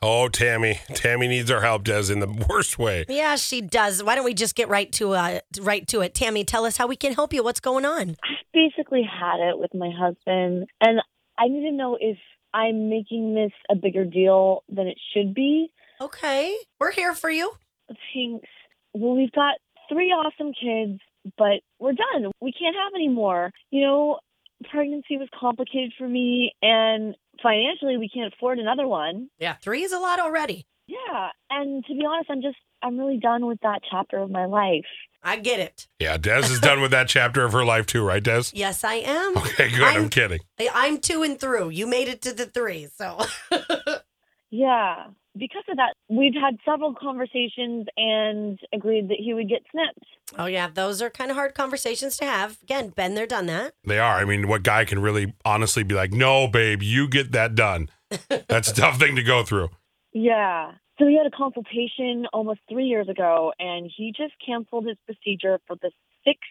Oh, Tammy. Tammy needs our help, Des, in the worst way. Yeah, she does. Why don't we just get right to uh, right to it? Tammy, tell us how we can help you. What's going on? I basically had it with my husband, and I need to know if I'm making this a bigger deal than it should be. Okay, we're here for you. Thanks. Well, we've got three awesome kids, but we're done. We can't have any more. You know, pregnancy was complicated for me, and financially, we can't afford another one. Yeah, three is a lot already. Yeah, and to be honest, I'm just I'm really done with that chapter of my life. I get it. Yeah, Des is done with that chapter of her life too, right, Des? Yes, I am. Okay, good. I'm, I'm- kidding. I'm two and through. You made it to the three, so Yeah. Because of that, we've had several conversations and agreed that he would get snipped. Oh yeah, those are kind of hard conversations to have. Again, been there, done that. They are. I mean, what guy can really honestly be like, no, babe, you get that done? That's a tough thing to go through. Yeah. So he had a consultation almost three years ago, and he just canceled his procedure for the sixth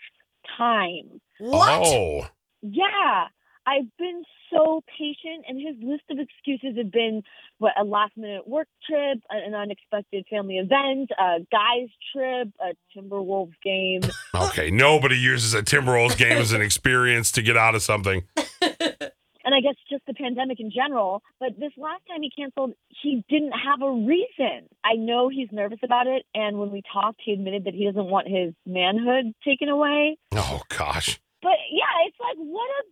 time. Oh. What? Oh, Yeah. I've been so patient, and his list of excuses have been what a last minute work trip, an unexpected family event, a guy's trip, a Timberwolves game. okay. Nobody uses a Timberwolves game as an experience to get out of something. and I guess just the pandemic in general. But this last time he canceled, he didn't have a reason. I know he's nervous about it, and when we talked, he admitted that he doesn't want his manhood taken away. Oh, gosh. But yeah, it's like what a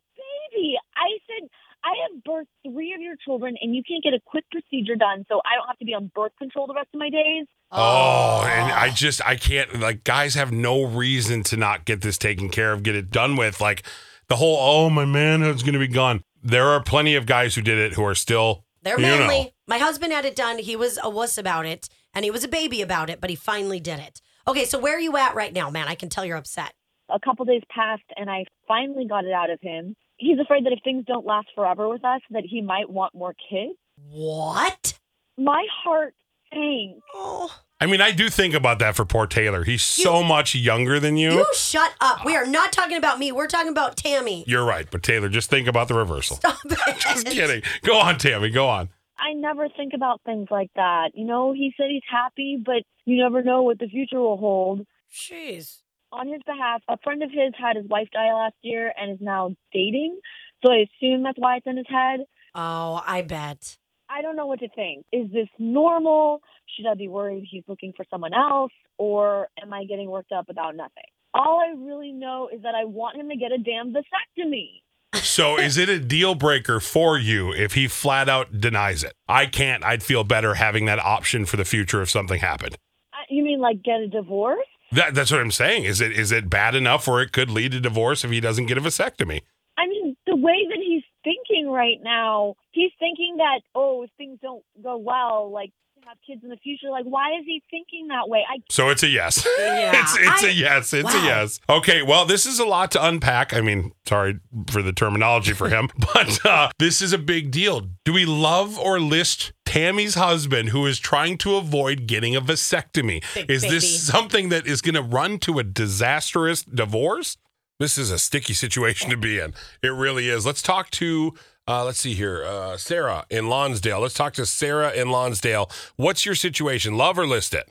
baby. I said I have birthed three of your children, and you can't get a quick procedure done, so I don't have to be on birth control the rest of my days. Oh, oh and I oh. just, I can't, like, guys have no reason to not get this taken care of, get it done with. Like, the whole, oh, my manhood's going to be gone. There are plenty of guys who did it who are still, They're you know. My husband had it done. He was a wuss about it, and he was a baby about it, but he finally did it. Okay, so where are you at right now, man? I can tell you're upset. A couple days passed, and I finally got it out of him. He's afraid that if things don't last forever with us, that he might want more kids. What? My heart sank. Oh, I mean, I do think about that for poor Taylor. He's so much younger than you. you shut up. We are not talking about me. We're talking about Tammy. You're right, but Taylor, just think about the reversal. Stop it. Just kidding. Go on, Tammy. Go on. I never think about things like that. You know, he said he's happy, but you never know what the future will hold. Jeez. On his behalf, a friend of his had his wife die last year and is now dating. So I assume that's why it's in his head. Oh, I bet. I don't know what to think. Is this normal? Should I be worried he's looking for someone else? Or am I getting worked up about nothing? All I really know is that I want him to get a damn vasectomy. So, is it a deal breaker for you if he flat out denies it? I can't. I'd feel better having that option for the future if something happened. Uh, You mean like get a divorce? That, that's what I'm saying. Is it is it bad enough where it could lead to divorce if he doesn't get a vasectomy? I mean, the way that he's thinking right now, he's thinking that, oh, if things don't go well, like have kids in the future. Like, why is he thinking that way? I So it's a yes. Yeah, it's it's I- a yes. It's a yes. Okay. Well, this is a lot to unpack. I mean, sorry for the terminology for him, but uh, this is a big deal. Do we love or list Tammy's husband who is trying to avoid getting a vasectomy? Big is baby. this something that is going to run to a disastrous divorce? This is a sticky situation to be in. It really is. Let's talk to. Uh, let's see here. Uh, Sarah in Lonsdale. Let's talk to Sarah in Lonsdale. What's your situation? Love or list it?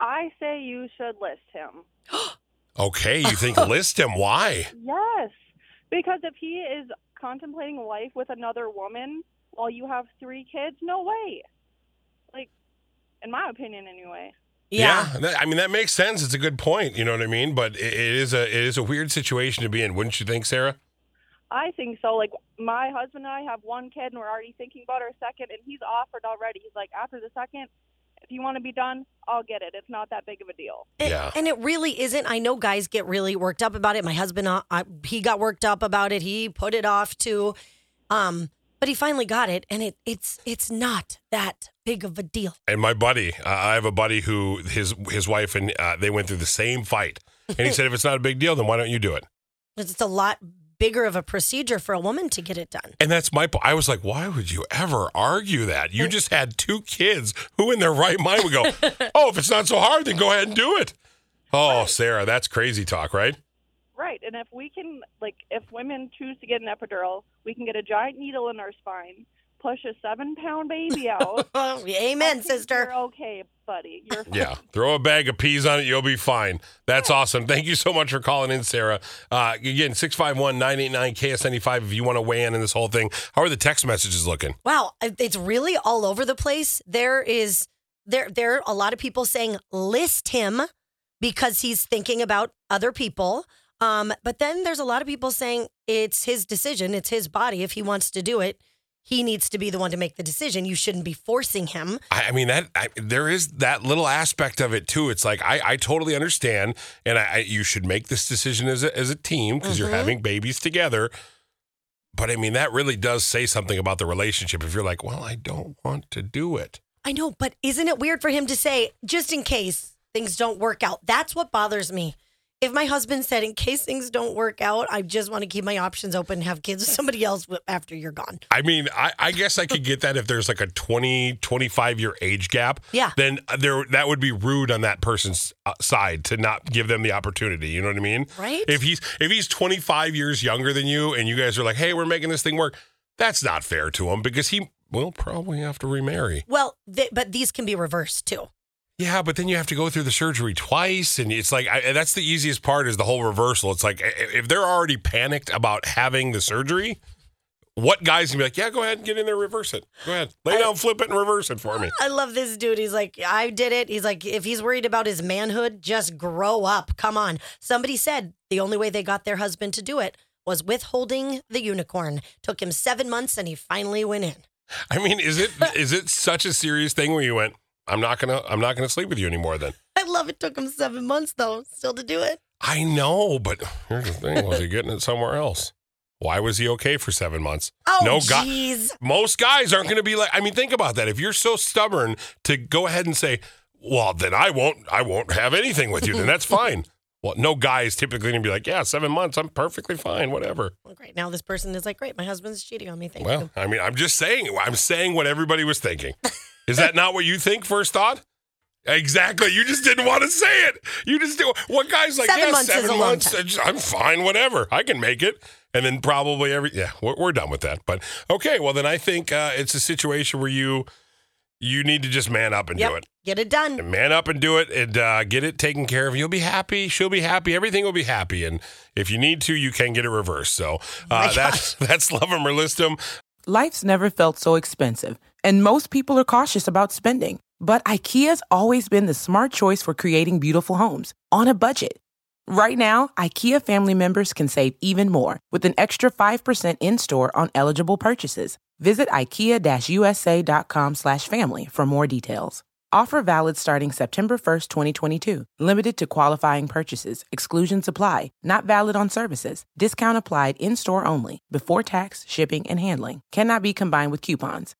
I say you should list him. Okay, you think list him? Why? Yes, because if he is contemplating life with another woman while you have three kids, no way. Like, in my opinion, anyway. Yeah. that- I mean that makes sense. It's a good point. You know what I mean? But it, it is a it is a weird situation to be in, wouldn't you think, Sarah? I think so. Like, my husband and I have one kid, and we're already thinking about our second, and he's offered already. He's like, after the second, if you want to be done, I'll get it. It's not that big of a deal. And, Yeah. and it really isn't. I know guys get really worked up about it. My husband, uh, I, he got worked up about it. He put it off too. Um, but he finally got it, and it it's it's not that big of a deal. And my buddy, uh, I have a buddy who his his wife and uh, they went through the same fight, and he said, if it's not a big deal, then why don't you do it? 'Cause It's a lot bigger of a procedure for a woman to get it done. And that's my. po- I was like, why would you ever argue that? You just had two kids. Who in their right mind would go, oh, if it's not so hard, then go ahead and do it? Oh, Sarah, that's crazy talk, right? Right, and if we can, like, if women choose to get an epidural, we can get a giant needle in our spine, push a seven-pound baby out. Amen, sister. Okay, buddy. You're fine. Yeah. Throw a bag of peas on it. You'll be fine. That's awesome. Thank you so much for calling in, Sarah. Uh, again, 651 989 KS95 if you want to weigh in on this whole thing. How are the text messages looking? Wow, it's really all over the place. There is there there are a lot of people saying list him because he's thinking about other people. Um, but then there's a lot of people saying it's his decision, it's his body. If he wants to do it, he needs to be the one to make the decision. You shouldn't be forcing him. I, I mean that I, there is that little aspect of it too. It's like I, I totally understand, and I, I you should make this decision as a, as a team because you're Mhm. having babies together. But I mean that really does say something about the relationship. If you're like, well, I don't want to do it. I know, but isn't it weird for him to say, just in case things don't work out? That's what bothers me. If my husband said, in case things don't work out, I just want to keep my options open and have kids with somebody else after you're gone. I mean, I, I guess I could get that if there's like a 20, 25 year age gap. Yeah. Then there that would be rude on that person's uh, side to not give them the opportunity. You know what I mean? Right? If he's if he's 25 years younger than you and you guys are like, "Hey, we're making this thing work." That's not fair to him because he will probably have to remarry. Well, th- but these can be reversed too. Yeah, but then you have to go through the surgery twice, and it's like I, that's the easiest part is the whole reversal. It's like if they're already panicked about having the surgery, what guys can be like, yeah, go ahead and get in there, reverse it. Go ahead, lay down, flip it, and reverse it for me. I love this dude. He's like, I did it. He's like, if he's worried about his manhood, just grow up. Come on. Somebody said the only way they got their husband to do it was withholding the unicorn. Took him seven months and he finally went in. I mean, is it is it such a serious thing where you went, I'm not gonna I'm not gonna sleep with you anymore? Then I love it. Took him seven months though, still to do it. I know, but here's the thing: was he getting it somewhere else? Why was he okay for seven months? Oh, no guy. jeez. most guys aren't going to be like i mean think about that if you're so stubborn to go ahead and say well then i won't i won't have anything with you then that's fine well no guy is typically going to be like yeah seven months i'm perfectly fine whatever Well, great. Now this person is like, great. My husband's cheating on me. Thank well you. i mean i'm just saying i'm saying what everybody was thinking is that not what you think first thought Exactly. You just didn't want to say it. You just do. What guy's like? Seven yeah, months seven months. just- I'm fine. Whatever. I can make it. And then probably every. Yeah, we're, we're done with that. But okay. Well, then I think uh, it's a situation where you you need to just man up and do it. Get it done. Man up and do it, and uh, get it taken care of. You'll be happy. She'll be happy. Everything will be happy. And if you need to, you can get it reversed. So uh, my that's that's love 'em or list 'em. Life's never felt so expensive, and most people are cautious about spending. But IKEA's always been the smart choice for creating beautiful homes on a budget. Right now, IKEA family members can save even more with an extra 5% in-store on eligible purchases. Visit ikea-usa.com slash family for more details. Offer valid starting September 1st, 2022. Limited to qualifying purchases. Exclusions apply. Not valid on services. Discount applied in-store only. Before tax, shipping, and handling. Cannot be combined with coupons.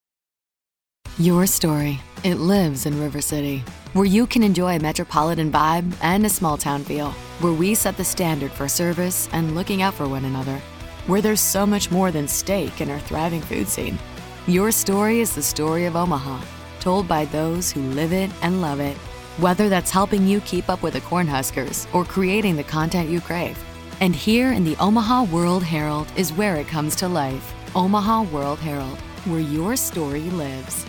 Your story. It lives in River City, where you can enjoy a metropolitan vibe and a small town feel, where we set the standard for service and looking out for one another, where there's so much more than steak in our thriving food scene. Your story is the story of Omaha, told by those who live it and love it. Whether that's helping you keep up with the Cornhuskers or creating the content you crave. And here in the Omaha World Herald is where it comes to life. Omaha World Herald, where your story lives.